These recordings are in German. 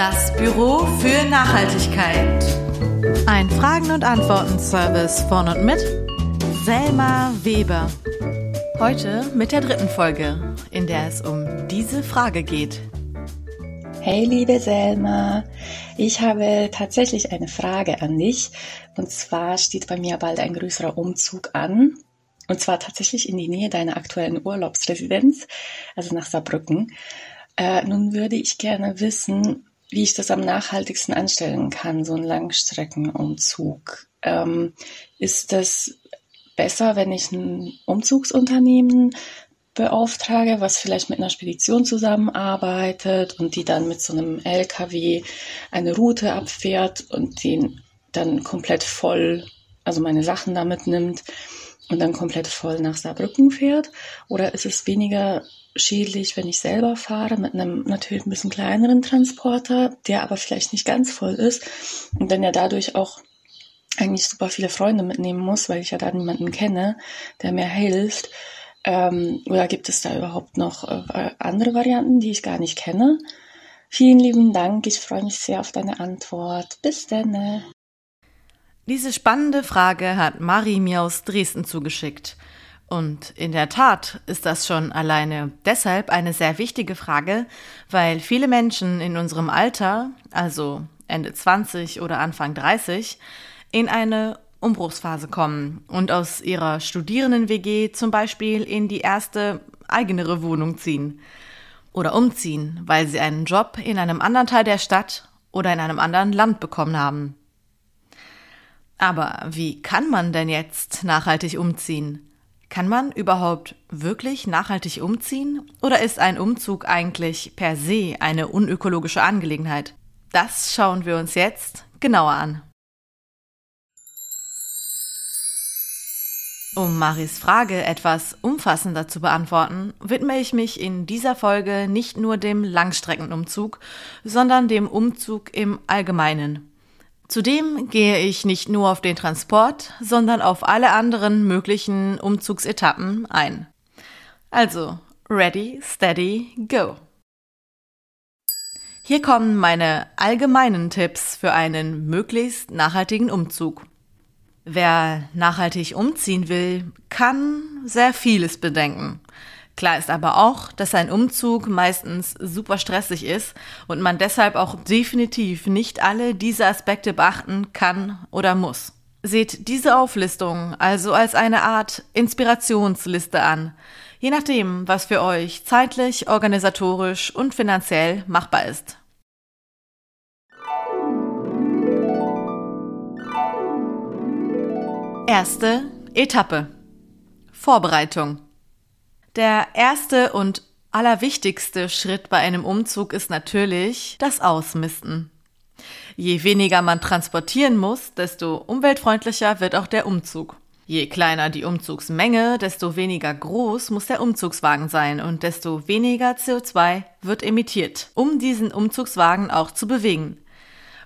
Das Büro für Nachhaltigkeit. Ein Fragen- und Antworten-Service von und mit Selma Weber. Heute mit der dritten Folge, in der es um diese Frage geht. Hey liebe Selma, ich habe tatsächlich eine Frage an dich. Und zwar steht bei mir bald ein größerer Umzug an. Und zwar tatsächlich in die Nähe deiner aktuellen Urlaubsresidenz, also nach Saarbrücken. Äh, nun würde ich gerne wissen, wie ich das am nachhaltigsten anstellen kann, so ein Langstreckenumzug. Ähm, ist das besser, wenn ich ein Umzugsunternehmen beauftrage, was vielleicht mit einer Spedition zusammenarbeitet und die dann mit so einem LKW eine Route abfährt und den dann komplett voll, also meine Sachen damit nimmt und dann komplett voll nach Saarbrücken fährt? Oder ist es weniger schädlich, wenn ich selber fahre mit einem natürlich ein bisschen kleineren Transporter, der aber vielleicht nicht ganz voll ist und dann ja dadurch auch eigentlich super viele Freunde mitnehmen muss, weil ich ja da niemanden kenne, der mir hilft. Ähm, oder gibt es da überhaupt noch äh, andere Varianten, die ich gar nicht kenne? Vielen lieben Dank. Ich freue mich sehr auf deine Antwort. Bis dann. Diese spannende Frage hat Marie mir aus Dresden zugeschickt. Und in der Tat ist das schon alleine deshalb eine sehr wichtige Frage, weil viele Menschen in unserem Alter, also Ende 20 oder Anfang 30, in eine Umbruchsphase kommen und aus ihrer Studierenden-WG zum Beispiel in die erste eigenere Wohnung ziehen. Oder umziehen, weil sie einen Job in einem anderen Teil der Stadt oder in einem anderen Land bekommen haben. Aber wie kann man denn jetzt nachhaltig umziehen? Kann man überhaupt wirklich nachhaltig umziehen? Oder ist ein Umzug eigentlich per se eine unökologische Angelegenheit? Das schauen wir uns jetzt genauer an. Um Maris Frage etwas umfassender zu beantworten, widme ich mich in dieser Folge nicht nur dem Langstreckenumzug, sondern dem Umzug im Allgemeinen. Zudem gehe ich nicht nur auf den Transport, sondern auf alle anderen möglichen Umzugsetappen ein. Also, ready, steady, go. Hier kommen meine allgemeinen Tipps für einen möglichst nachhaltigen Umzug. Wer nachhaltig umziehen will, kann sehr vieles bedenken. Klar ist aber auch, dass ein Umzug meistens super stressig ist und man deshalb auch definitiv nicht alle diese Aspekte beachten kann oder muss. Seht diese Auflistung also als eine Art Inspirationsliste an, je nachdem, was für euch zeitlich, organisatorisch und finanziell machbar ist. Erste Etappe Vorbereitung der erste und allerwichtigste Schritt bei einem Umzug ist natürlich das Ausmisten. Je weniger man transportieren muss, desto umweltfreundlicher wird auch der Umzug. Je kleiner die Umzugsmenge, desto weniger groß muss der Umzugswagen sein und desto weniger CO2 wird emittiert, um diesen Umzugswagen auch zu bewegen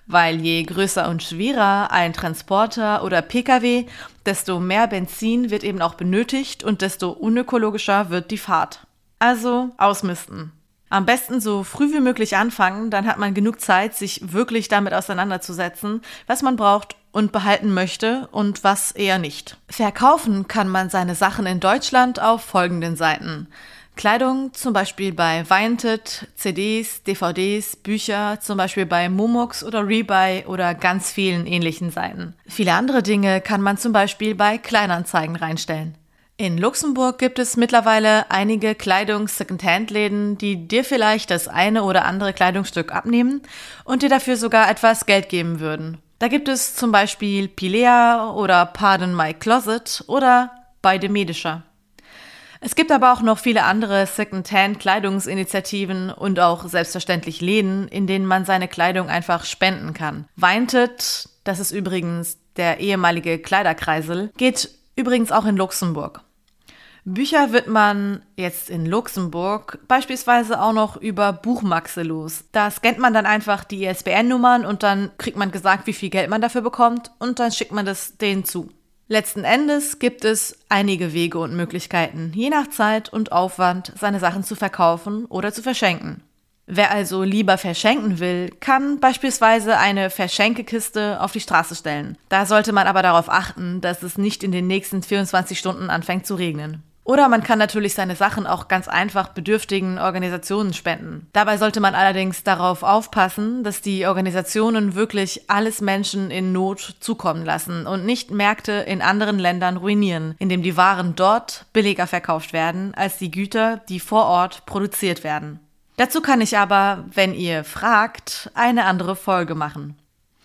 weil je größer und schwerer ein Transporter oder Pkw, desto mehr Benzin wird eben auch benötigt und desto unökologischer wird die Fahrt. Also ausmisten. Am besten so früh wie möglich anfangen, dann hat man genug Zeit, sich wirklich damit auseinanderzusetzen, was man braucht und behalten möchte und was eher nicht. Verkaufen kann man seine Sachen in Deutschland auf folgenden Seiten. Kleidung zum Beispiel bei Vinted, CDs, DVDs, Bücher zum Beispiel bei Momox oder Rebuy oder ganz vielen ähnlichen Seiten. Viele andere Dinge kann man zum Beispiel bei Kleinanzeigen reinstellen. In Luxemburg gibt es mittlerweile einige Kleidungs-Secondhand-Läden, die dir vielleicht das eine oder andere Kleidungsstück abnehmen und dir dafür sogar etwas Geld geben würden. Da gibt es zum Beispiel Pilea oder Pardon My Closet oder Beide Medischer. Es gibt aber auch noch viele andere Second-Hand-Kleidungsinitiativen und auch selbstverständlich Läden, in denen man seine Kleidung einfach spenden kann. Weintet, das ist übrigens der ehemalige Kleiderkreisel, geht übrigens auch in Luxemburg. Bücher wird man jetzt in Luxemburg beispielsweise auch noch über Buchmaxe los. Da scannt man dann einfach die ISBN-Nummern und dann kriegt man gesagt, wie viel Geld man dafür bekommt und dann schickt man das denen zu. Letzten Endes gibt es einige Wege und Möglichkeiten, je nach Zeit und Aufwand seine Sachen zu verkaufen oder zu verschenken. Wer also lieber verschenken will, kann beispielsweise eine Verschenkekiste auf die Straße stellen. Da sollte man aber darauf achten, dass es nicht in den nächsten 24 Stunden anfängt zu regnen. Oder man kann natürlich seine Sachen auch ganz einfach bedürftigen Organisationen spenden. Dabei sollte man allerdings darauf aufpassen, dass die Organisationen wirklich alles Menschen in Not zukommen lassen und nicht Märkte in anderen Ländern ruinieren, indem die Waren dort billiger verkauft werden als die Güter, die vor Ort produziert werden. Dazu kann ich aber, wenn ihr fragt, eine andere Folge machen.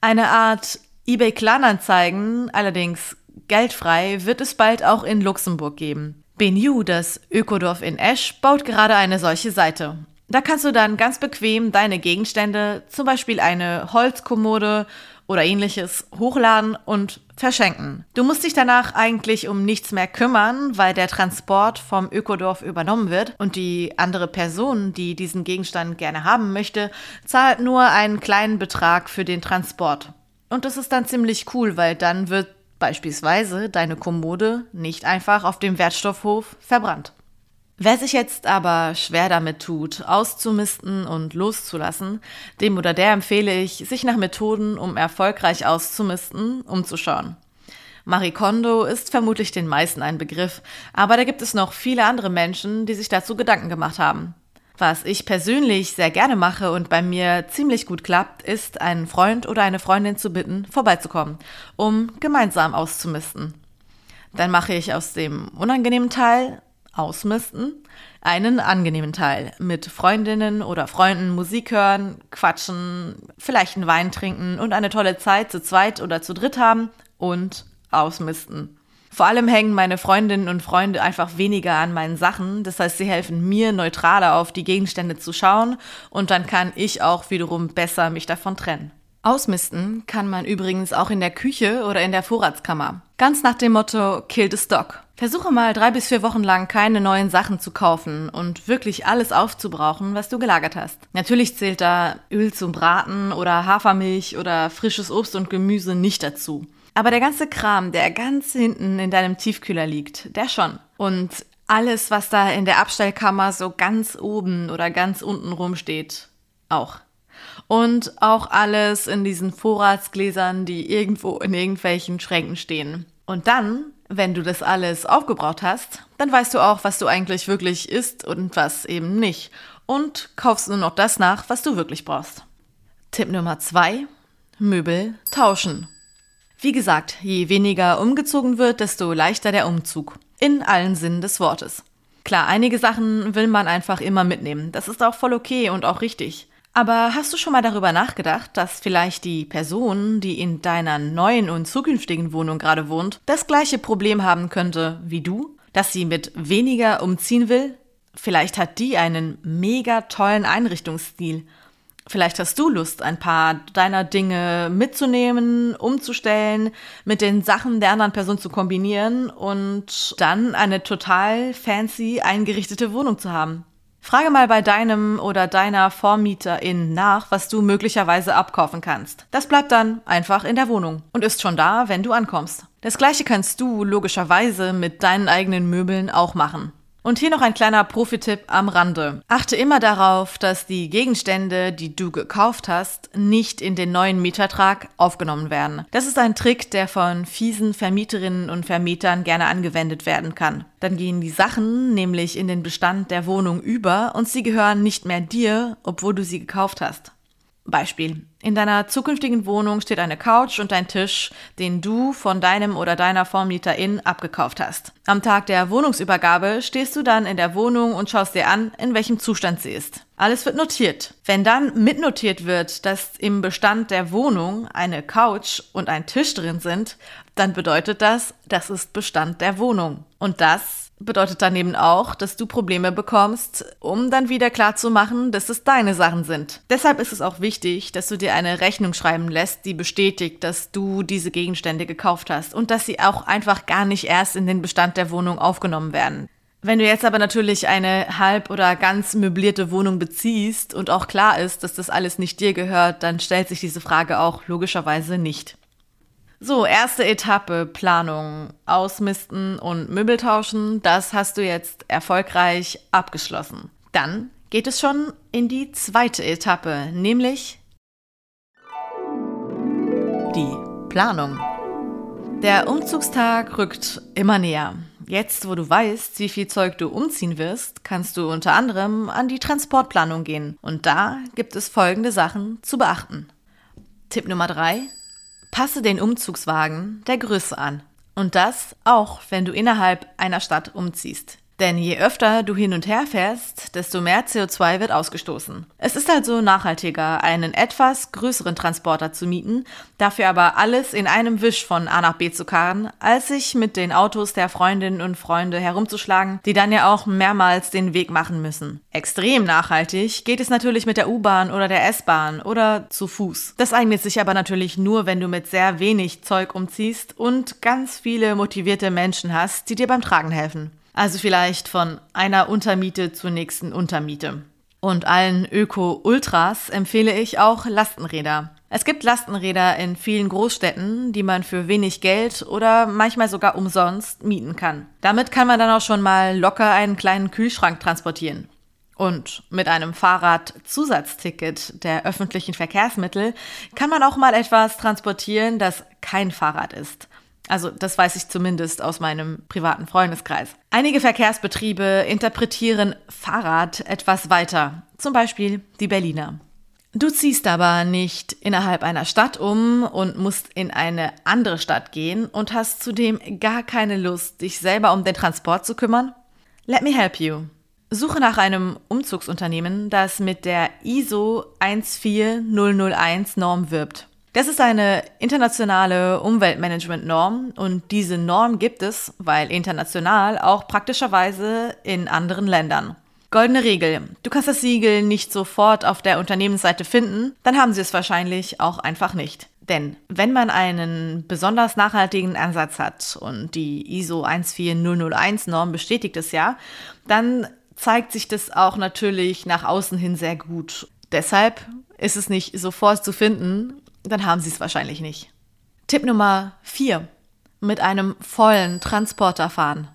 Eine Art eBay Kleinanzeigen, allerdings geldfrei, wird es bald auch in Luxemburg geben. Benju, das Ökodorf in Esch, baut gerade eine solche Seite. Da kannst du dann ganz bequem deine Gegenstände, zum Beispiel eine Holzkommode oder ähnliches, hochladen und verschenken. Du musst dich danach eigentlich um nichts mehr kümmern, weil der Transport vom Ökodorf übernommen wird und die andere Person, die diesen Gegenstand gerne haben möchte, zahlt nur einen kleinen Betrag für den Transport. Und das ist dann ziemlich cool, weil dann wird beispielsweise deine Kommode nicht einfach auf dem Wertstoffhof verbrannt. Wer sich jetzt aber schwer damit tut, auszumisten und loszulassen, dem oder der empfehle ich, sich nach Methoden, um erfolgreich auszumisten, umzuschauen. Marie Kondo ist vermutlich den meisten ein Begriff, aber da gibt es noch viele andere Menschen, die sich dazu Gedanken gemacht haben. Was ich persönlich sehr gerne mache und bei mir ziemlich gut klappt, ist, einen Freund oder eine Freundin zu bitten, vorbeizukommen, um gemeinsam auszumisten. Dann mache ich aus dem unangenehmen Teil, ausmisten, einen angenehmen Teil mit Freundinnen oder Freunden Musik hören, quatschen, vielleicht einen Wein trinken und eine tolle Zeit zu zweit oder zu dritt haben und ausmisten. Vor allem hängen meine Freundinnen und Freunde einfach weniger an meinen Sachen. Das heißt, sie helfen mir, neutraler auf die Gegenstände zu schauen und dann kann ich auch wiederum besser mich davon trennen. Ausmisten kann man übrigens auch in der Küche oder in der Vorratskammer. Ganz nach dem Motto Kill the Stock. Versuche mal drei bis vier Wochen lang keine neuen Sachen zu kaufen und wirklich alles aufzubrauchen, was du gelagert hast. Natürlich zählt da Öl zum Braten oder Hafermilch oder frisches Obst und Gemüse nicht dazu. Aber der ganze Kram, der ganz hinten in deinem Tiefkühler liegt, der schon. Und alles, was da in der Abstellkammer so ganz oben oder ganz unten rumsteht, auch. Und auch alles in diesen Vorratsgläsern, die irgendwo in irgendwelchen Schränken stehen. Und dann, wenn du das alles aufgebraucht hast, dann weißt du auch, was du eigentlich wirklich isst und was eben nicht. Und kaufst nur noch das nach, was du wirklich brauchst. Tipp Nummer zwei: Möbel tauschen. Wie gesagt, je weniger umgezogen wird, desto leichter der Umzug. In allen Sinnen des Wortes. Klar, einige Sachen will man einfach immer mitnehmen. Das ist auch voll okay und auch richtig. Aber hast du schon mal darüber nachgedacht, dass vielleicht die Person, die in deiner neuen und zukünftigen Wohnung gerade wohnt, das gleiche Problem haben könnte wie du? Dass sie mit weniger umziehen will? Vielleicht hat die einen mega tollen Einrichtungsstil Vielleicht hast du Lust, ein paar deiner Dinge mitzunehmen, umzustellen, mit den Sachen der anderen Person zu kombinieren und dann eine total fancy eingerichtete Wohnung zu haben. Frage mal bei deinem oder deiner Vormieterin nach, was du möglicherweise abkaufen kannst. Das bleibt dann einfach in der Wohnung und ist schon da, wenn du ankommst. Das gleiche kannst du logischerweise mit deinen eigenen Möbeln auch machen. Und hier noch ein kleiner Profi-Tipp am Rande. Achte immer darauf, dass die Gegenstände, die du gekauft hast, nicht in den neuen Mietertrag aufgenommen werden. Das ist ein Trick, der von fiesen Vermieterinnen und Vermietern gerne angewendet werden kann. Dann gehen die Sachen nämlich in den Bestand der Wohnung über und sie gehören nicht mehr dir, obwohl du sie gekauft hast. Beispiel. In deiner zukünftigen Wohnung steht eine Couch und ein Tisch, den du von deinem oder deiner Vormieterin abgekauft hast. Am Tag der Wohnungsübergabe stehst du dann in der Wohnung und schaust dir an, in welchem Zustand sie ist. Alles wird notiert. Wenn dann mitnotiert wird, dass im Bestand der Wohnung eine Couch und ein Tisch drin sind, dann bedeutet das, das ist Bestand der Wohnung. Und das bedeutet dann eben auch, dass du Probleme bekommst, um dann wieder klarzumachen, dass es deine Sachen sind. Deshalb ist es auch wichtig, dass du dir eine Rechnung schreiben lässt, die bestätigt, dass du diese Gegenstände gekauft hast und dass sie auch einfach gar nicht erst in den Bestand der Wohnung aufgenommen werden. Wenn du jetzt aber natürlich eine halb oder ganz möblierte Wohnung beziehst und auch klar ist, dass das alles nicht dir gehört, dann stellt sich diese Frage auch logischerweise nicht. So, erste Etappe, Planung, Ausmisten und Möbel tauschen, das hast du jetzt erfolgreich abgeschlossen. Dann geht es schon in die zweite Etappe, nämlich die Planung. Der Umzugstag rückt immer näher. Jetzt, wo du weißt, wie viel Zeug du umziehen wirst, kannst du unter anderem an die Transportplanung gehen. Und da gibt es folgende Sachen zu beachten. Tipp Nummer drei: Passe den Umzugswagen der Größe an. Und das auch, wenn du innerhalb einer Stadt umziehst. Denn je öfter du hin und her fährst, desto mehr CO2 wird ausgestoßen. Es ist also nachhaltiger, einen etwas größeren Transporter zu mieten, dafür aber alles in einem Wisch von A nach B zu karren, als sich mit den Autos der Freundinnen und Freunde herumzuschlagen, die dann ja auch mehrmals den Weg machen müssen. Extrem nachhaltig geht es natürlich mit der U-Bahn oder der S-Bahn oder zu Fuß. Das eignet sich aber natürlich nur, wenn du mit sehr wenig Zeug umziehst und ganz viele motivierte Menschen hast, die dir beim Tragen helfen. Also vielleicht von einer Untermiete zur nächsten Untermiete. Und allen Öko-Ultras empfehle ich auch Lastenräder. Es gibt Lastenräder in vielen Großstädten, die man für wenig Geld oder manchmal sogar umsonst mieten kann. Damit kann man dann auch schon mal locker einen kleinen Kühlschrank transportieren. Und mit einem Fahrradzusatzticket der öffentlichen Verkehrsmittel kann man auch mal etwas transportieren, das kein Fahrrad ist. Also das weiß ich zumindest aus meinem privaten Freundeskreis. Einige Verkehrsbetriebe interpretieren Fahrrad etwas weiter, zum Beispiel die Berliner. Du ziehst aber nicht innerhalb einer Stadt um und musst in eine andere Stadt gehen und hast zudem gar keine Lust, dich selber um den Transport zu kümmern? Let me help you. Suche nach einem Umzugsunternehmen, das mit der ISO 14001 Norm wirbt. Das ist eine internationale Umweltmanagement-Norm und diese Norm gibt es, weil international, auch praktischerweise in anderen Ländern. Goldene Regel. Du kannst das Siegel nicht sofort auf der Unternehmensseite finden, dann haben sie es wahrscheinlich auch einfach nicht. Denn wenn man einen besonders nachhaltigen Ansatz hat und die ISO 14001 Norm bestätigt es ja, dann zeigt sich das auch natürlich nach außen hin sehr gut. Deshalb ist es nicht sofort zu finden dann haben sie es wahrscheinlich nicht. Tipp Nummer 4. Mit einem vollen Transporter fahren.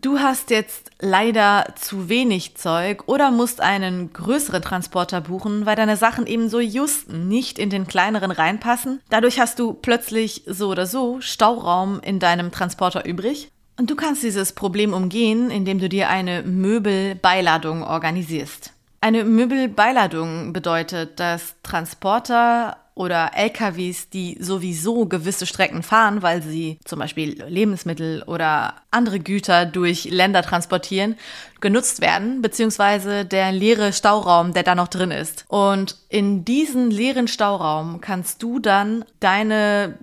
Du hast jetzt leider zu wenig Zeug oder musst einen größeren Transporter buchen, weil deine Sachen eben so just nicht in den kleineren reinpassen. Dadurch hast du plötzlich so oder so Stauraum in deinem Transporter übrig. Und du kannst dieses Problem umgehen, indem du dir eine Möbelbeiladung organisierst. Eine Möbelbeiladung bedeutet, dass Transporter oder LKWs, die sowieso gewisse Strecken fahren, weil sie zum Beispiel Lebensmittel oder andere Güter durch Länder transportieren, genutzt werden, beziehungsweise der leere Stauraum, der da noch drin ist. Und in diesen leeren Stauraum kannst du dann deine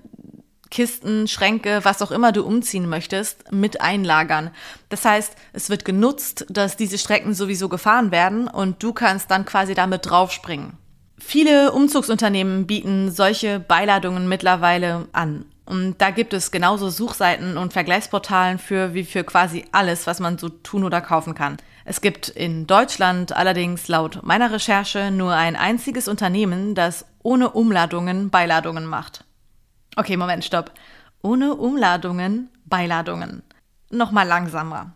Kisten, Schränke, was auch immer du umziehen möchtest, mit einlagern. Das heißt, es wird genutzt, dass diese Strecken sowieso gefahren werden und du kannst dann quasi damit draufspringen. Viele Umzugsunternehmen bieten solche Beiladungen mittlerweile an. Und da gibt es genauso Suchseiten und Vergleichsportalen für wie für quasi alles, was man so tun oder kaufen kann. Es gibt in Deutschland allerdings laut meiner Recherche nur ein einziges Unternehmen, das ohne Umladungen Beiladungen macht. Okay, Moment, stopp. Ohne Umladungen Beiladungen. Nochmal langsamer.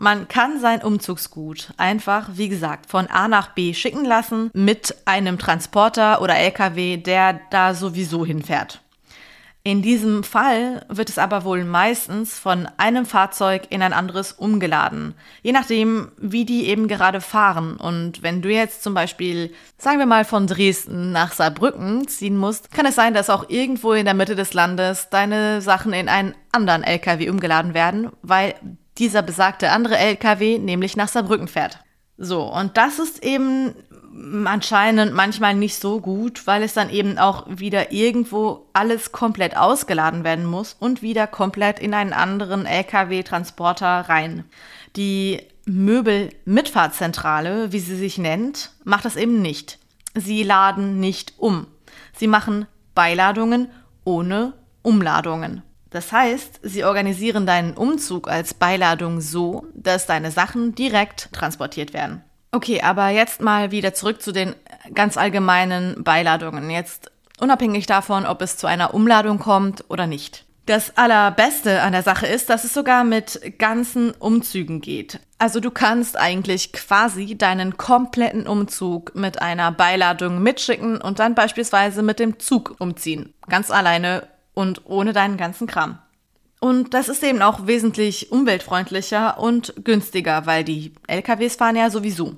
Man kann sein Umzugsgut einfach, wie gesagt, von A nach B schicken lassen mit einem Transporter oder LKW, der da sowieso hinfährt. In diesem Fall wird es aber wohl meistens von einem Fahrzeug in ein anderes umgeladen, je nachdem, wie die eben gerade fahren. Und wenn du jetzt zum Beispiel, sagen wir mal, von Dresden nach Saarbrücken ziehen musst, kann es sein, dass auch irgendwo in der Mitte des Landes deine Sachen in einen anderen LKW umgeladen werden, weil dieser besagte andere LKW nämlich nach Saarbrücken fährt. So, und das ist eben anscheinend manchmal nicht so gut, weil es dann eben auch wieder irgendwo alles komplett ausgeladen werden muss und wieder komplett in einen anderen LKW-Transporter rein. Die Möbel-Mitfahrzentrale, wie sie sich nennt, macht das eben nicht. Sie laden nicht um. Sie machen Beiladungen ohne Umladungen. Das heißt, sie organisieren deinen Umzug als Beiladung so, dass deine Sachen direkt transportiert werden. Okay, aber jetzt mal wieder zurück zu den ganz allgemeinen Beiladungen. Jetzt unabhängig davon, ob es zu einer Umladung kommt oder nicht. Das Allerbeste an der Sache ist, dass es sogar mit ganzen Umzügen geht. Also du kannst eigentlich quasi deinen kompletten Umzug mit einer Beiladung mitschicken und dann beispielsweise mit dem Zug umziehen. Ganz alleine und ohne deinen ganzen Kram. Und das ist eben auch wesentlich umweltfreundlicher und günstiger, weil die LKWs fahren ja sowieso.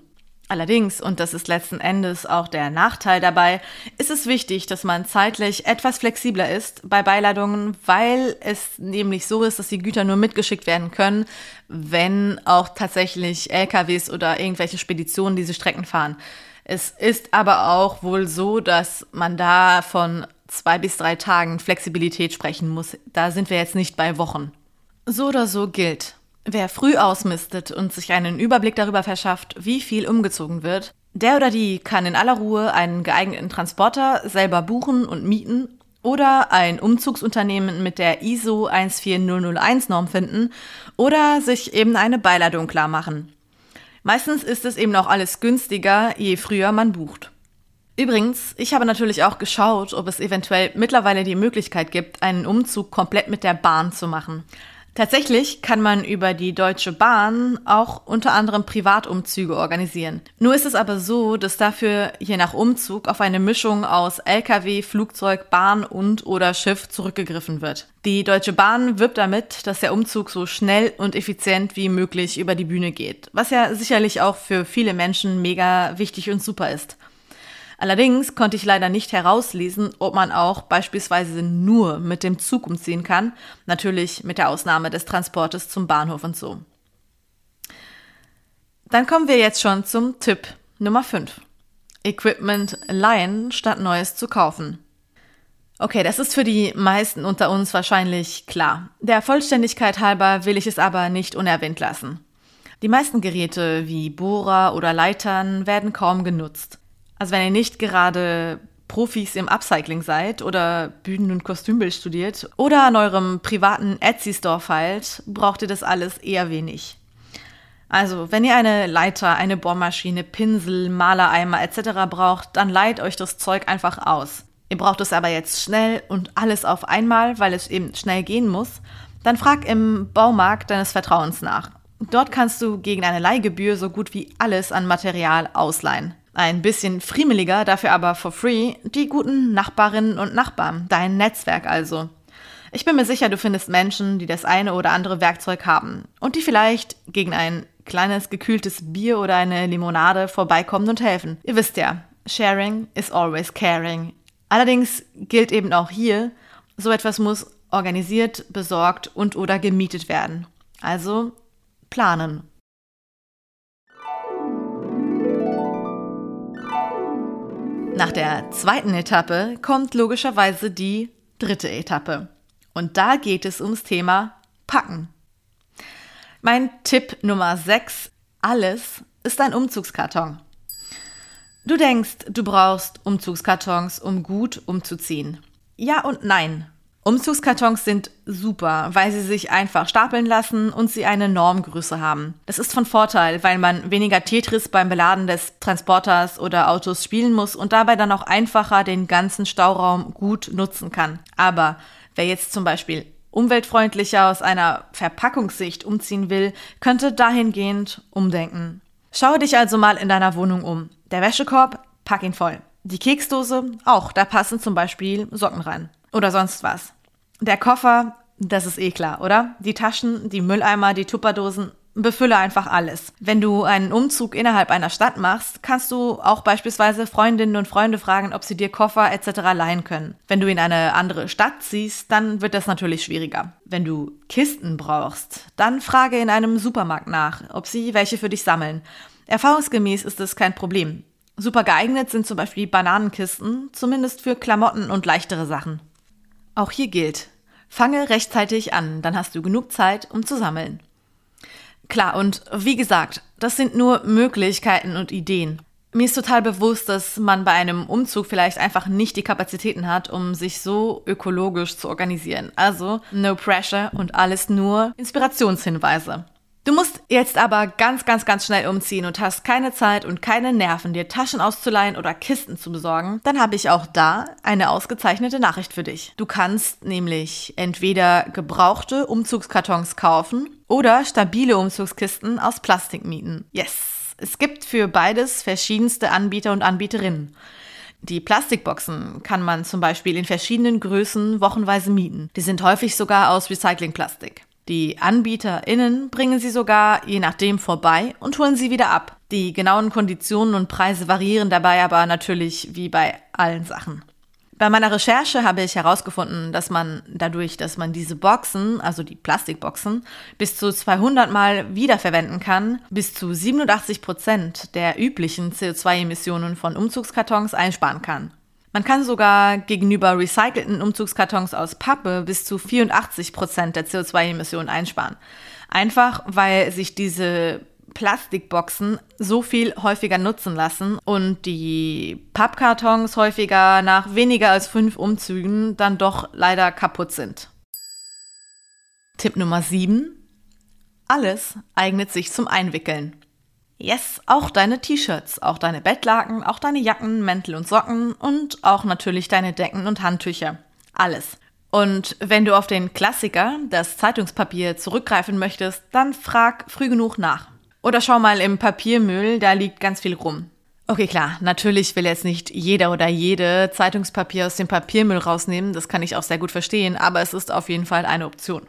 Allerdings, und das ist letzten Endes auch der Nachteil dabei, ist es wichtig, dass man zeitlich etwas flexibler ist bei Beiladungen, weil es nämlich so ist, dass die Güter nur mitgeschickt werden können, wenn auch tatsächlich LKWs oder irgendwelche Speditionen diese Strecken fahren. Es ist aber auch wohl so, dass man da von zwei bis drei Tagen Flexibilität sprechen muss. Da sind wir jetzt nicht bei Wochen. So oder so gilt. Wer früh ausmistet und sich einen Überblick darüber verschafft, wie viel umgezogen wird, der oder die kann in aller Ruhe einen geeigneten Transporter selber buchen und mieten oder ein Umzugsunternehmen mit der ISO 14001 Norm finden oder sich eben eine Beiladung klar machen. Meistens ist es eben auch alles günstiger, je früher man bucht. Übrigens, ich habe natürlich auch geschaut, ob es eventuell mittlerweile die Möglichkeit gibt, einen Umzug komplett mit der Bahn zu machen. Tatsächlich kann man über die Deutsche Bahn auch unter anderem Privatumzüge organisieren. Nur ist es aber so, dass dafür je nach Umzug auf eine Mischung aus Lkw, Flugzeug, Bahn und oder Schiff zurückgegriffen wird. Die Deutsche Bahn wirbt damit, dass der Umzug so schnell und effizient wie möglich über die Bühne geht, was ja sicherlich auch für viele Menschen mega wichtig und super ist. Allerdings konnte ich leider nicht herauslesen, ob man auch beispielsweise nur mit dem Zug umziehen kann, natürlich mit der Ausnahme des Transportes zum Bahnhof und so. Dann kommen wir jetzt schon zum Tipp Nummer 5. Equipment leihen statt Neues zu kaufen. Okay, das ist für die meisten unter uns wahrscheinlich klar. Der Vollständigkeit halber will ich es aber nicht unerwähnt lassen. Die meisten Geräte wie Bohrer oder Leitern werden kaum genutzt. Also wenn ihr nicht gerade Profis im Upcycling seid oder Bühnen- und Kostümbild studiert oder an eurem privaten Etsy-Store feilt, braucht ihr das alles eher wenig. Also, wenn ihr eine Leiter, eine Bohrmaschine, Pinsel, Malereimer etc. braucht, dann leiht euch das Zeug einfach aus. Ihr braucht es aber jetzt schnell und alles auf einmal, weil es eben schnell gehen muss, dann frag im Baumarkt deines Vertrauens nach. Dort kannst du gegen eine Leihgebühr so gut wie alles an Material ausleihen. Ein bisschen friemeliger, dafür aber for free, die guten Nachbarinnen und Nachbarn, dein Netzwerk also. Ich bin mir sicher, du findest Menschen, die das eine oder andere Werkzeug haben und die vielleicht gegen ein kleines gekühltes Bier oder eine Limonade vorbeikommen und helfen. Ihr wisst ja, sharing is always caring. Allerdings gilt eben auch hier, so etwas muss organisiert, besorgt und oder gemietet werden. Also planen. Nach der zweiten Etappe kommt logischerweise die dritte Etappe. Und da geht es ums Thema Packen. Mein Tipp Nummer 6, alles ist ein Umzugskarton. Du denkst, du brauchst Umzugskartons, um gut umzuziehen. Ja und nein. Umzugskartons sind super, weil sie sich einfach stapeln lassen und sie eine Normgröße haben. Das ist von Vorteil, weil man weniger Tetris beim Beladen des Transporters oder Autos spielen muss und dabei dann auch einfacher den ganzen Stauraum gut nutzen kann. Aber wer jetzt zum Beispiel umweltfreundlicher aus einer Verpackungssicht umziehen will, könnte dahingehend umdenken. Schaue dich also mal in deiner Wohnung um. Der Wäschekorb, pack ihn voll. Die Keksdose, auch, da passen zum Beispiel Socken rein. Oder sonst was. Der Koffer, das ist eh klar, oder? Die Taschen, die Mülleimer, die Tupperdosen, befülle einfach alles. Wenn du einen Umzug innerhalb einer Stadt machst, kannst du auch beispielsweise Freundinnen und Freunde fragen, ob sie dir Koffer etc. leihen können. Wenn du in eine andere Stadt ziehst, dann wird das natürlich schwieriger. Wenn du Kisten brauchst, dann frage in einem Supermarkt nach, ob sie welche für dich sammeln. Erfahrungsgemäß ist es kein Problem. Super geeignet sind zum Beispiel Bananenkisten, zumindest für Klamotten und leichtere Sachen. Auch hier gilt, fange rechtzeitig an, dann hast du genug Zeit, um zu sammeln. Klar, und wie gesagt, das sind nur Möglichkeiten und Ideen. Mir ist total bewusst, dass man bei einem Umzug vielleicht einfach nicht die Kapazitäten hat, um sich so ökologisch zu organisieren. Also no pressure und alles nur Inspirationshinweise. Du musst jetzt aber ganz, ganz, ganz schnell umziehen und hast keine Zeit und keine Nerven, dir Taschen auszuleihen oder Kisten zu besorgen, dann habe ich auch da eine ausgezeichnete Nachricht für dich. Du kannst nämlich entweder gebrauchte Umzugskartons kaufen oder stabile Umzugskisten aus Plastik mieten. Yes! Es gibt für beides verschiedenste Anbieter und Anbieterinnen. Die Plastikboxen kann man zum Beispiel in verschiedenen Größen wochenweise mieten. Die sind häufig sogar aus Recyclingplastik. Die AnbieterInnen bringen sie sogar je nachdem vorbei und holen sie wieder ab. Die genauen Konditionen und Preise variieren dabei aber natürlich wie bei allen Sachen. Bei meiner Recherche habe ich herausgefunden, dass man dadurch, dass man diese Boxen, also die Plastikboxen, bis zu 200 Mal wiederverwenden kann, bis zu 87 Prozent der üblichen CO2-Emissionen von Umzugskartons einsparen kann. Man kann sogar gegenüber recycelten Umzugskartons aus Pappe bis zu 84 Prozent der CO2-Emissionen einsparen. Einfach weil sich diese Plastikboxen so viel häufiger nutzen lassen und die Pappkartons häufiger nach weniger als fünf Umzügen dann doch leider kaputt sind. Tipp Nummer 7. Alles eignet sich zum Einwickeln. Yes, auch deine T-Shirts, auch deine Bettlaken, auch deine Jacken, Mäntel und Socken und auch natürlich deine Decken und Handtücher. Alles. Und wenn du auf den Klassiker, das Zeitungspapier, zurückgreifen möchtest, dann frag früh genug nach. Oder schau mal im Papiermüll, da liegt ganz viel rum. Okay, klar, natürlich will jetzt nicht jeder oder jede Zeitungspapier aus dem Papiermüll rausnehmen, das kann ich auch sehr gut verstehen, aber es ist auf jeden Fall eine Option.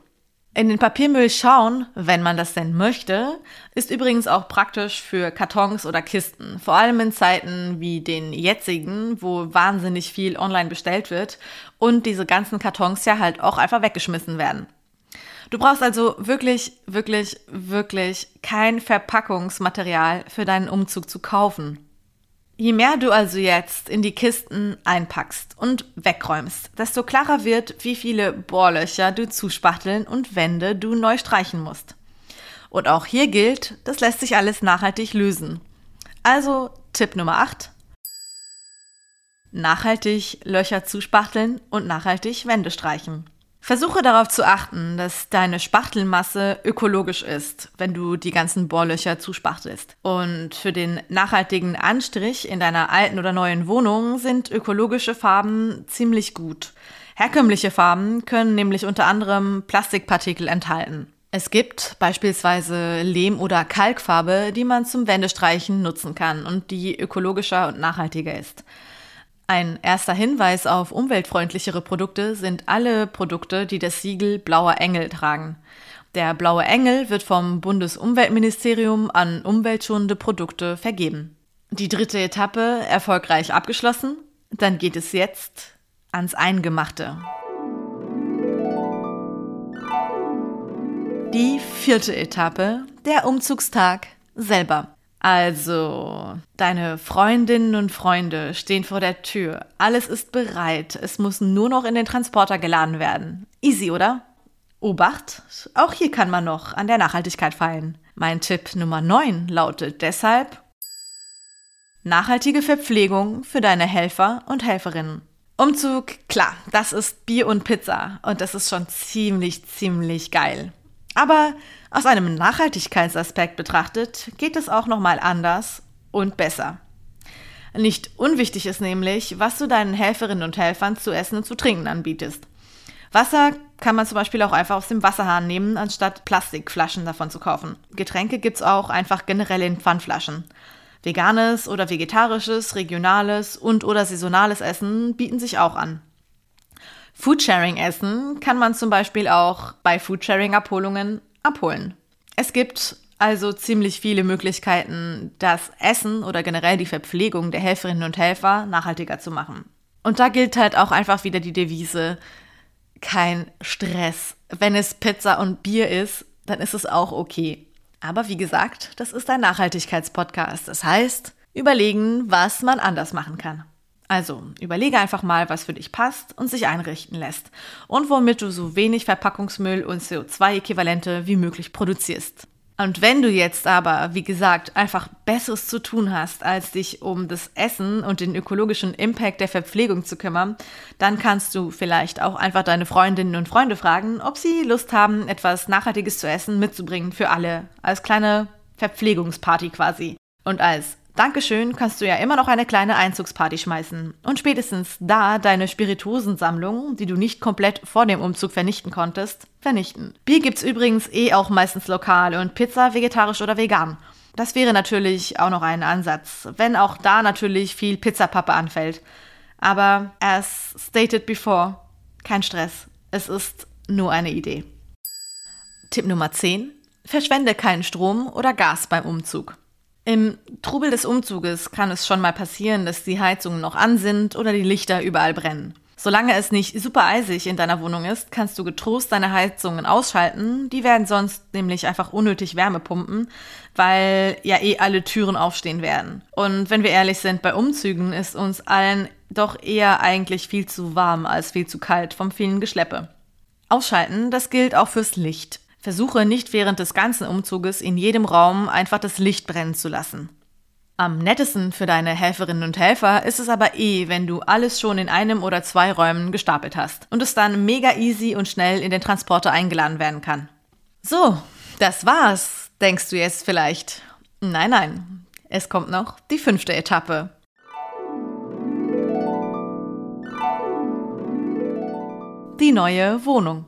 In den Papiermüll schauen, wenn man das denn möchte, ist übrigens auch praktisch für Kartons oder Kisten. Vor allem in Zeiten wie den jetzigen, wo wahnsinnig viel online bestellt wird und diese ganzen Kartons ja halt auch einfach weggeschmissen werden. Du brauchst also wirklich, wirklich, wirklich kein Verpackungsmaterial für deinen Umzug zu kaufen. Je mehr du also jetzt in die Kisten einpackst und wegräumst, desto klarer wird, wie viele Bohrlöcher du zuspachteln und Wände du neu streichen musst. Und auch hier gilt, das lässt sich alles nachhaltig lösen. Also Tipp Nummer 8. Nachhaltig Löcher zuspachteln und nachhaltig Wände streichen. Versuche darauf zu achten, dass deine Spachtelmasse ökologisch ist, wenn du die ganzen Bohrlöcher zuspachtelst. Und für den nachhaltigen Anstrich in deiner alten oder neuen Wohnung sind ökologische Farben ziemlich gut. Herkömmliche Farben können nämlich unter anderem Plastikpartikel enthalten. Es gibt beispielsweise Lehm- oder Kalkfarbe, die man zum Wendestreichen nutzen kann und die ökologischer und nachhaltiger ist. Ein erster Hinweis auf umweltfreundlichere Produkte sind alle Produkte, die das Siegel Blauer Engel tragen. Der Blaue Engel wird vom Bundesumweltministerium an umweltschonende Produkte vergeben. Die dritte Etappe erfolgreich abgeschlossen, dann geht es jetzt ans Eingemachte. Die vierte Etappe, der Umzugstag selber. Also, deine Freundinnen und Freunde stehen vor der Tür. Alles ist bereit. Es muss nur noch in den Transporter geladen werden. Easy, oder? Obacht, auch hier kann man noch an der Nachhaltigkeit feilen. Mein Tipp Nummer 9 lautet deshalb nachhaltige Verpflegung für deine Helfer und Helferinnen. Umzug, klar, das ist Bier und Pizza und das ist schon ziemlich, ziemlich geil. Aber aus einem Nachhaltigkeitsaspekt betrachtet geht es auch nochmal anders und besser. Nicht unwichtig ist nämlich, was du deinen Helferinnen und Helfern zu essen und zu trinken anbietest. Wasser kann man zum Beispiel auch einfach aus dem Wasserhahn nehmen, anstatt Plastikflaschen davon zu kaufen. Getränke gibt's auch einfach generell in Pfandflaschen. Veganes oder vegetarisches, regionales und oder saisonales Essen bieten sich auch an. Foodsharing-Essen kann man zum Beispiel auch bei Foodsharing-Abholungen abholen. Es gibt also ziemlich viele Möglichkeiten, das Essen oder generell die Verpflegung der Helferinnen und Helfer nachhaltiger zu machen. Und da gilt halt auch einfach wieder die Devise, kein Stress. Wenn es Pizza und Bier ist, dann ist es auch okay. Aber wie gesagt, das ist ein Nachhaltigkeitspodcast. Das heißt, überlegen, was man anders machen kann. Also überlege einfach mal, was für dich passt und sich einrichten lässt und womit du so wenig Verpackungsmüll und CO2-Äquivalente wie möglich produzierst. Und wenn du jetzt aber, wie gesagt, einfach Besseres zu tun hast, als dich um das Essen und den ökologischen Impact der Verpflegung zu kümmern, dann kannst du vielleicht auch einfach deine Freundinnen und Freunde fragen, ob sie Lust haben, etwas Nachhaltiges zu essen mitzubringen für alle, als kleine Verpflegungsparty quasi. Und als Dankeschön kannst du ja immer noch eine kleine Einzugsparty schmeißen und spätestens da deine Spirituosensammlung, die du nicht komplett vor dem Umzug vernichten konntest, vernichten. Bier gibt's übrigens eh auch meistens lokal und Pizza vegetarisch oder vegan. Das wäre natürlich auch noch ein Ansatz, wenn auch da natürlich viel Pizzapappe anfällt. Aber as stated before, kein Stress. Es ist nur eine Idee. Tipp Nummer 10. Verschwende keinen Strom oder Gas beim Umzug. Im Trubel des Umzuges kann es schon mal passieren, dass die Heizungen noch an sind oder die Lichter überall brennen. Solange es nicht super eisig in deiner Wohnung ist, kannst du getrost deine Heizungen ausschalten. Die werden sonst nämlich einfach unnötig Wärme pumpen, weil ja eh alle Türen aufstehen werden. Und wenn wir ehrlich sind, bei Umzügen ist uns allen doch eher eigentlich viel zu warm als viel zu kalt vom vielen Geschleppe. Ausschalten, das gilt auch fürs Licht. Versuche nicht während des ganzen Umzuges in jedem Raum einfach das Licht brennen zu lassen. Am nettesten für deine Helferinnen und Helfer ist es aber eh, wenn du alles schon in einem oder zwei Räumen gestapelt hast und es dann mega easy und schnell in den Transporter eingeladen werden kann. So, das war's, denkst du jetzt vielleicht. Nein, nein, es kommt noch die fünfte Etappe. Die neue Wohnung.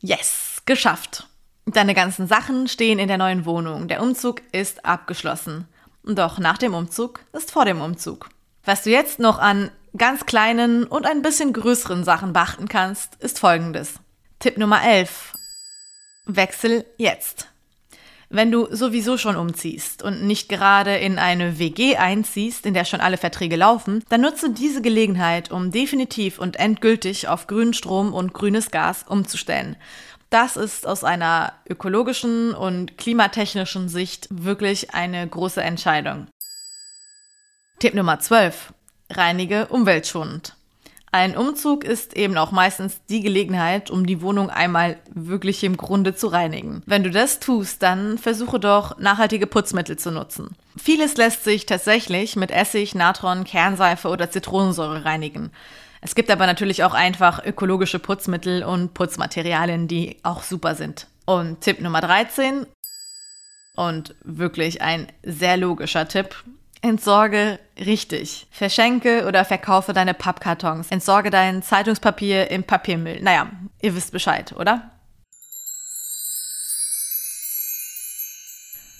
Yes! Geschafft. Deine ganzen Sachen stehen in der neuen Wohnung. Der Umzug ist abgeschlossen. Doch nach dem Umzug ist vor dem Umzug. Was du jetzt noch an ganz kleinen und ein bisschen größeren Sachen beachten kannst, ist folgendes. Tipp Nummer 11. Wechsel jetzt. Wenn du sowieso schon umziehst und nicht gerade in eine WG einziehst, in der schon alle Verträge laufen, dann nutze diese Gelegenheit, um definitiv und endgültig auf grünen Strom und grünes Gas umzustellen. Das ist aus einer ökologischen und klimatechnischen Sicht wirklich eine große Entscheidung. Tipp Nummer 12. Reinige umweltschonend. Ein Umzug ist eben auch meistens die Gelegenheit, um die Wohnung einmal wirklich im Grunde zu reinigen. Wenn du das tust, dann versuche doch nachhaltige Putzmittel zu nutzen. Vieles lässt sich tatsächlich mit Essig, Natron, Kernseife oder Zitronensäure reinigen. Es gibt aber natürlich auch einfach ökologische Putzmittel und Putzmaterialien, die auch super sind. Und Tipp Nummer 13 und wirklich ein sehr logischer Tipp. Entsorge richtig. Verschenke oder verkaufe deine Pappkartons. Entsorge dein Zeitungspapier im Papiermüll. Naja, ihr wisst Bescheid, oder?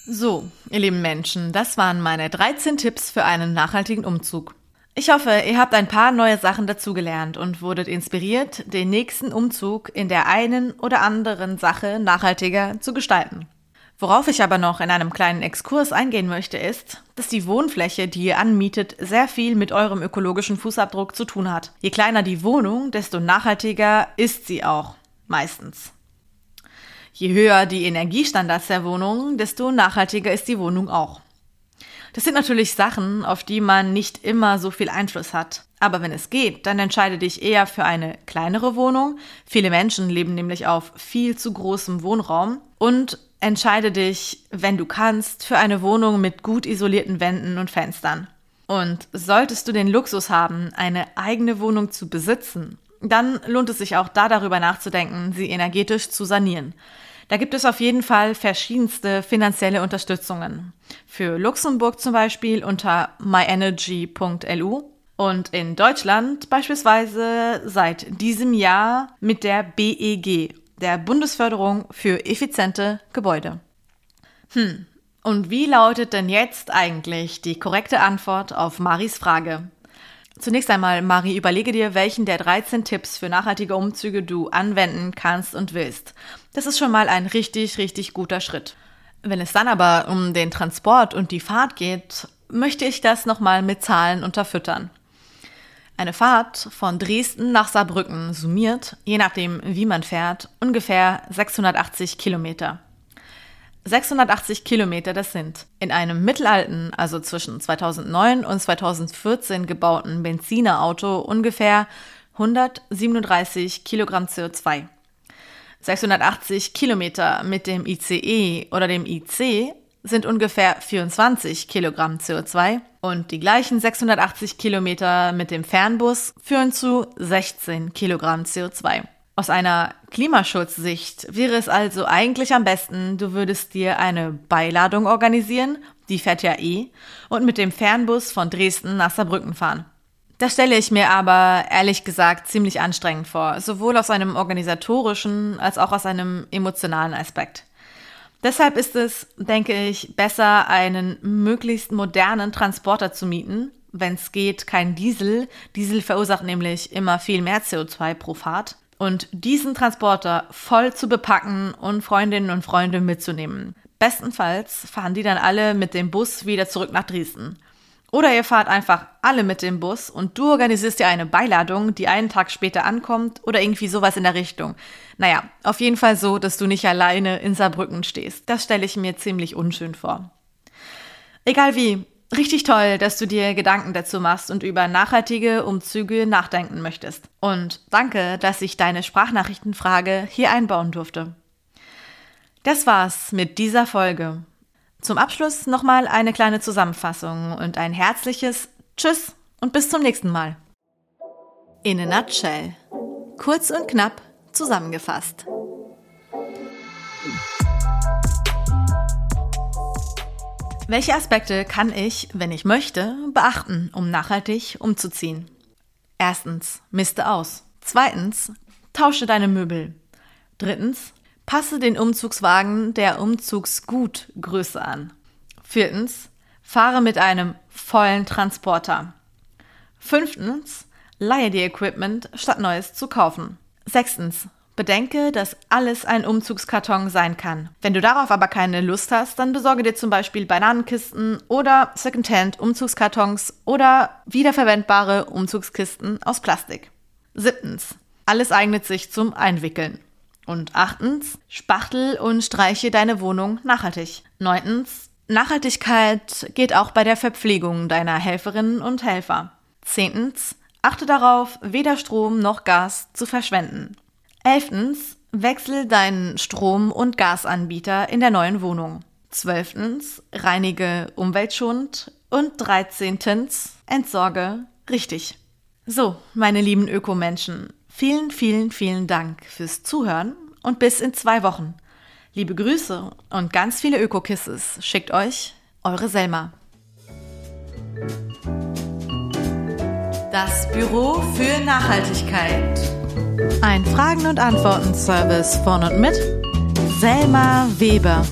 So, ihr lieben Menschen, das waren meine 13 Tipps für einen nachhaltigen Umzug. Ich hoffe, ihr habt ein paar neue Sachen dazugelernt und wurdet inspiriert, den nächsten Umzug in der einen oder anderen Sache nachhaltiger zu gestalten. Worauf ich aber noch in einem kleinen Exkurs eingehen möchte, ist, dass die Wohnfläche, die ihr anmietet, sehr viel mit eurem ökologischen Fußabdruck zu tun hat. Je kleiner die Wohnung, desto nachhaltiger ist sie auch. Meistens. Je höher die Energiestandards der Wohnung, desto nachhaltiger ist die Wohnung auch. Das sind natürlich Sachen, auf die man nicht immer so viel Einfluss hat. Aber wenn es geht, dann entscheide dich eher für eine kleinere Wohnung. Viele Menschen leben nämlich auf viel zu großem Wohnraum. Und entscheide dich, wenn du kannst, für eine Wohnung mit gut isolierten Wänden und Fenstern. Und solltest du den Luxus haben, eine eigene Wohnung zu besitzen, dann lohnt es sich auch da darüber nachzudenken, sie energetisch zu sanieren. Da gibt es auf jeden Fall verschiedenste finanzielle Unterstützungen. Für Luxemburg zum Beispiel unter myenergy.lu und in Deutschland beispielsweise seit diesem Jahr mit der BEG, der Bundesförderung für effiziente Gebäude. Hm, und wie lautet denn jetzt eigentlich die korrekte Antwort auf Maris Frage? Zunächst einmal, Mari, überlege dir, welchen der 13 Tipps für nachhaltige Umzüge du anwenden kannst und willst. Das ist schon mal ein richtig, richtig guter Schritt. Wenn es dann aber um den Transport und die Fahrt geht, möchte ich das nochmal mit Zahlen unterfüttern. Eine Fahrt von Dresden nach Saarbrücken summiert, je nachdem wie man fährt, ungefähr 680 Kilometer. 680 Kilometer das sind. In einem mittelalten, also zwischen 2009 und 2014 gebauten Benzinerauto ungefähr 137 Kilogramm CO2. 680 Kilometer mit dem ICE oder dem IC sind ungefähr 24 Kilogramm CO2 und die gleichen 680 Kilometer mit dem Fernbus führen zu 16 Kilogramm CO2. Aus einer Klimaschutzsicht wäre es also eigentlich am besten, du würdest dir eine Beiladung organisieren, die fährt ja eh, und mit dem Fernbus von Dresden nach Saarbrücken fahren. Das stelle ich mir aber ehrlich gesagt ziemlich anstrengend vor, sowohl aus einem organisatorischen als auch aus einem emotionalen Aspekt. Deshalb ist es, denke ich, besser, einen möglichst modernen Transporter zu mieten, wenn es geht, kein Diesel. Diesel verursacht nämlich immer viel mehr CO2 pro Fahrt. Und diesen Transporter voll zu bepacken und Freundinnen und Freunde mitzunehmen. Bestenfalls fahren die dann alle mit dem Bus wieder zurück nach Dresden. Oder ihr fahrt einfach alle mit dem Bus und du organisierst dir eine Beiladung, die einen Tag später ankommt oder irgendwie sowas in der Richtung. Naja, auf jeden Fall so, dass du nicht alleine in Saarbrücken stehst. Das stelle ich mir ziemlich unschön vor. Egal wie, richtig toll, dass du dir Gedanken dazu machst und über nachhaltige Umzüge nachdenken möchtest. Und danke, dass ich deine Sprachnachrichtenfrage hier einbauen durfte. Das war's mit dieser Folge. Zum Abschluss nochmal eine kleine Zusammenfassung und ein herzliches Tschüss und bis zum nächsten Mal. In a nutshell. Kurz und knapp zusammengefasst. Welche Aspekte kann ich, wenn ich möchte, beachten, um nachhaltig umzuziehen? Erstens, miste aus. Zweitens, tausche deine Möbel. Drittens, Passe den Umzugswagen der Umzugsgutgröße an. Viertens, fahre mit einem vollen Transporter. Fünftens, leihe dir Equipment, statt Neues zu kaufen. Sechstens, bedenke, dass alles ein Umzugskarton sein kann. Wenn du darauf aber keine Lust hast, dann besorge dir zum Beispiel Bananenkisten oder Secondhand Umzugskartons oder wiederverwendbare Umzugskisten aus Plastik. Siebtens, alles eignet sich zum Einwickeln. Und achtens, spachtel und streiche deine Wohnung nachhaltig. Neuntens, Nachhaltigkeit geht auch bei der Verpflegung deiner Helferinnen und Helfer. Zehntens, achte darauf, weder Strom noch Gas zu verschwenden. Elftens, wechsel deinen Strom- und Gasanbieter in der neuen Wohnung. Zwölftens, reinige umweltschonend. Und dreizehntens, entsorge richtig. So, meine lieben Ökomenschen, Vielen, vielen, vielen Dank fürs Zuhören und bis in zwei Wochen. Liebe Grüße und ganz viele Öko-Kisses schickt euch eure Selma. Das Büro für Nachhaltigkeit. Ein Fragen- und Antworten-Service von und mit Selma Weber.